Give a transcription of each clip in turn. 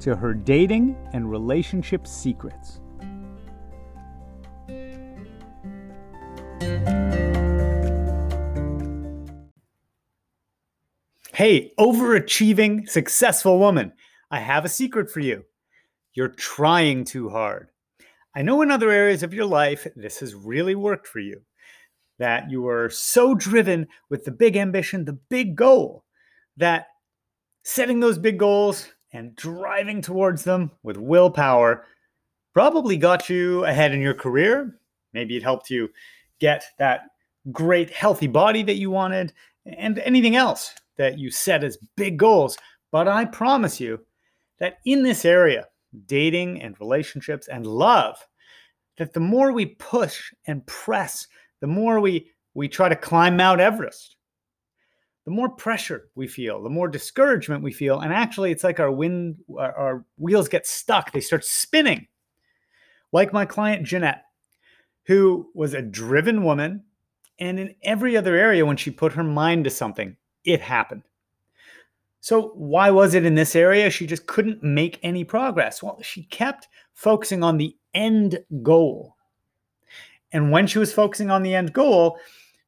to her dating and relationship secrets. Hey, overachieving, successful woman, I have a secret for you. You're trying too hard. I know in other areas of your life this has really worked for you. That you are so driven with the big ambition, the big goal, that setting those big goals and driving towards them with willpower probably got you ahead in your career. Maybe it helped you get that great healthy body that you wanted and anything else that you set as big goals. But I promise you that in this area, dating and relationships and love, that the more we push and press, the more we we try to climb Mount Everest, the more pressure we feel, the more discouragement we feel, and actually, it's like our wind, our, our wheels get stuck. They start spinning. Like my client Jeanette, who was a driven woman, and in every other area, when she put her mind to something, it happened. So, why was it in this area she just couldn't make any progress? Well, she kept focusing on the end goal. And when she was focusing on the end goal,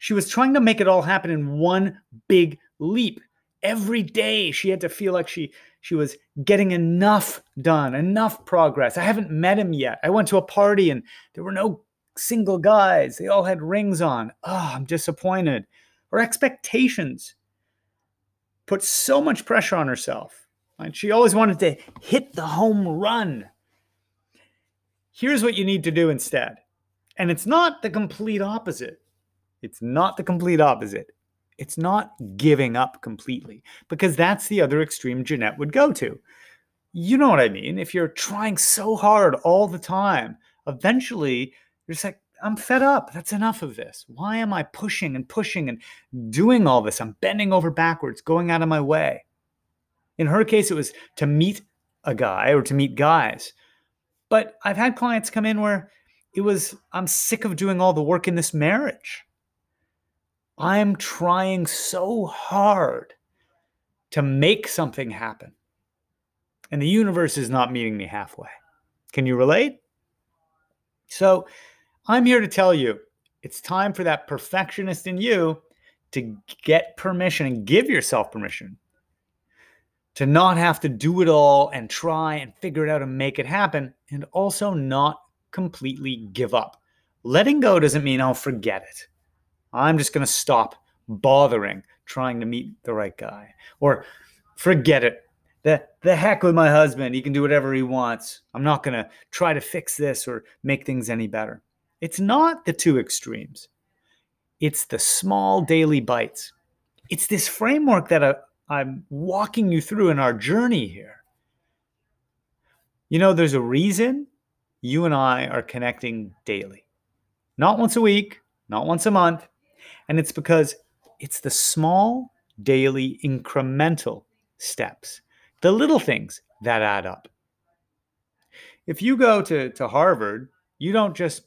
she was trying to make it all happen in one big leap. Every day she had to feel like she she was getting enough done, enough progress. I haven't met him yet. I went to a party and there were no single guys. They all had rings on. Oh, I'm disappointed. Her expectations put so much pressure on herself. Right? She always wanted to hit the home run. Here's what you need to do instead. And it's not the complete opposite. It's not the complete opposite. It's not giving up completely, because that's the other extreme Jeanette would go to. You know what I mean? If you're trying so hard all the time, eventually you're just like, I'm fed up. That's enough of this. Why am I pushing and pushing and doing all this? I'm bending over backwards, going out of my way. In her case, it was to meet a guy or to meet guys. But I've had clients come in where it was, I'm sick of doing all the work in this marriage. I'm trying so hard to make something happen. And the universe is not meeting me halfway. Can you relate? So, I'm here to tell you it's time for that perfectionist in you to get permission and give yourself permission to not have to do it all and try and figure it out and make it happen, and also not completely give up. Letting go doesn't mean I'll forget it. I'm just going to stop bothering trying to meet the right guy or forget it. The, the heck with my husband. He can do whatever he wants. I'm not going to try to fix this or make things any better. It's not the two extremes, it's the small daily bites. It's this framework that I, I'm walking you through in our journey here. You know, there's a reason you and I are connecting daily, not once a week, not once a month. And it's because it's the small, daily, incremental steps, the little things that add up. If you go to, to Harvard, you don't just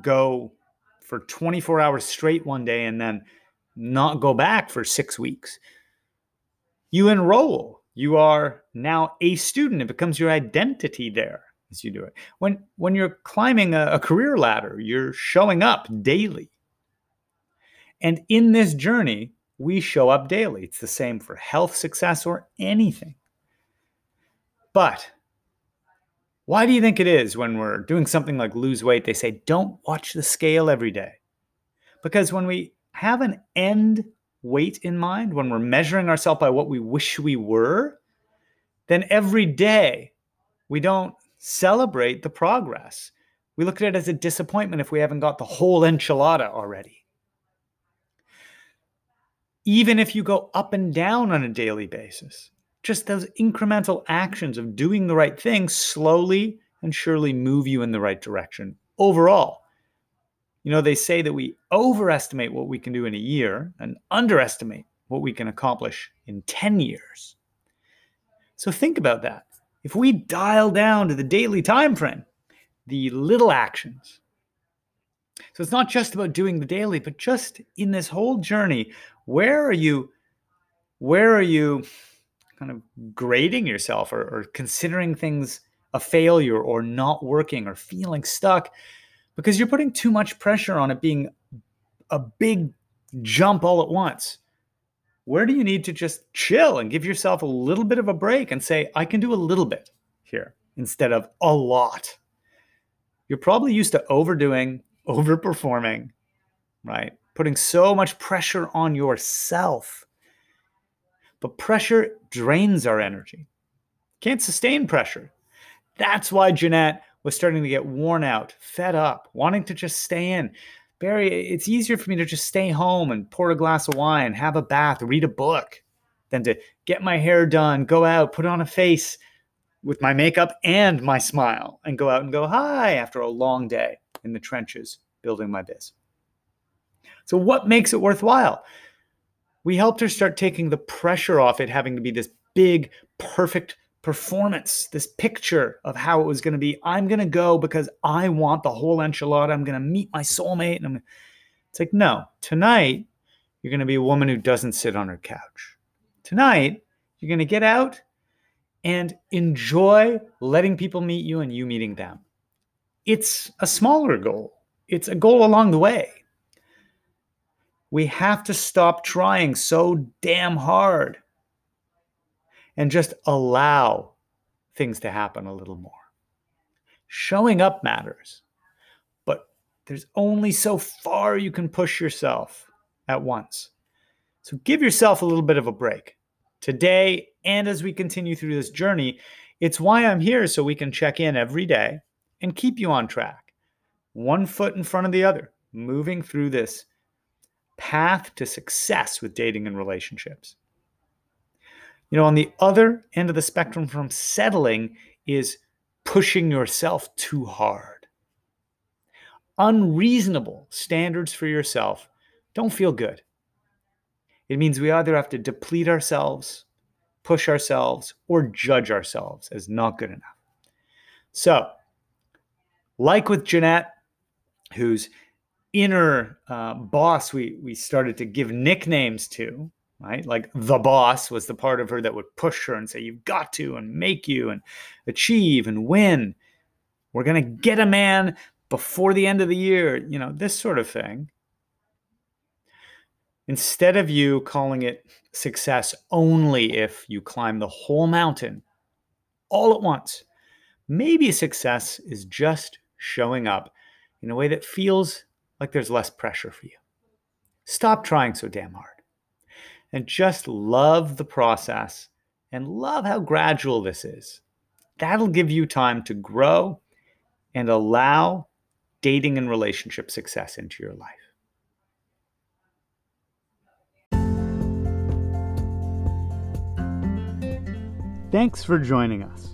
go for 24 hours straight one day and then not go back for six weeks. You enroll. You are now a student. It becomes your identity there as you do it. When when you're climbing a, a career ladder, you're showing up daily. And in this journey, we show up daily. It's the same for health, success, or anything. But why do you think it is when we're doing something like lose weight, they say, don't watch the scale every day? Because when we have an end weight in mind, when we're measuring ourselves by what we wish we were, then every day we don't celebrate the progress. We look at it as a disappointment if we haven't got the whole enchilada already. Even if you go up and down on a daily basis, just those incremental actions of doing the right thing slowly and surely move you in the right direction overall. You know, they say that we overestimate what we can do in a year and underestimate what we can accomplish in 10 years. So think about that. If we dial down to the daily time frame, the little actions. So it's not just about doing the daily, but just in this whole journey, where are you where are you kind of grading yourself or, or considering things a failure or not working or feeling stuck because you're putting too much pressure on it being a big jump all at once. Where do you need to just chill and give yourself a little bit of a break and say, I can do a little bit here instead of a lot? You're probably used to overdoing, overperforming, right? Putting so much pressure on yourself. But pressure drains our energy. Can't sustain pressure. That's why Jeanette was starting to get worn out, fed up, wanting to just stay in. Barry, it's easier for me to just stay home and pour a glass of wine, have a bath, read a book, than to get my hair done, go out, put on a face with my makeup and my smile, and go out and go hi after a long day in the trenches building my biz. So, what makes it worthwhile? We helped her start taking the pressure off it having to be this big, perfect performance, this picture of how it was going to be. I'm going to go because I want the whole enchilada. I'm going to meet my soulmate. And I'm, it's like, no, tonight you're going to be a woman who doesn't sit on her couch. Tonight, you're going to get out and enjoy letting people meet you and you meeting them. It's a smaller goal, it's a goal along the way. We have to stop trying so damn hard and just allow things to happen a little more. Showing up matters, but there's only so far you can push yourself at once. So give yourself a little bit of a break. Today, and as we continue through this journey, it's why I'm here so we can check in every day and keep you on track, one foot in front of the other, moving through this path to success with dating and relationships. You know, on the other end of the spectrum from settling is pushing yourself too hard. Unreasonable standards for yourself don't feel good. It means we either have to deplete ourselves, push ourselves, or judge ourselves as not good enough. So, like with Jeanette, whose inner uh, boss we, we started to give nicknames to, right? Like the boss was the part of her that would push her and say, You've got to, and make you, and achieve, and win. We're to get a man before the end of the year, you know, this sort of thing. Instead of you calling it success only if you climb the whole mountain all at once, maybe success is just showing up in a way that feels like there's less pressure for you. Stop trying so damn hard and just love the process and love how gradual this is. That'll give you time to grow and allow dating and relationship success into your life. Thanks for joining us.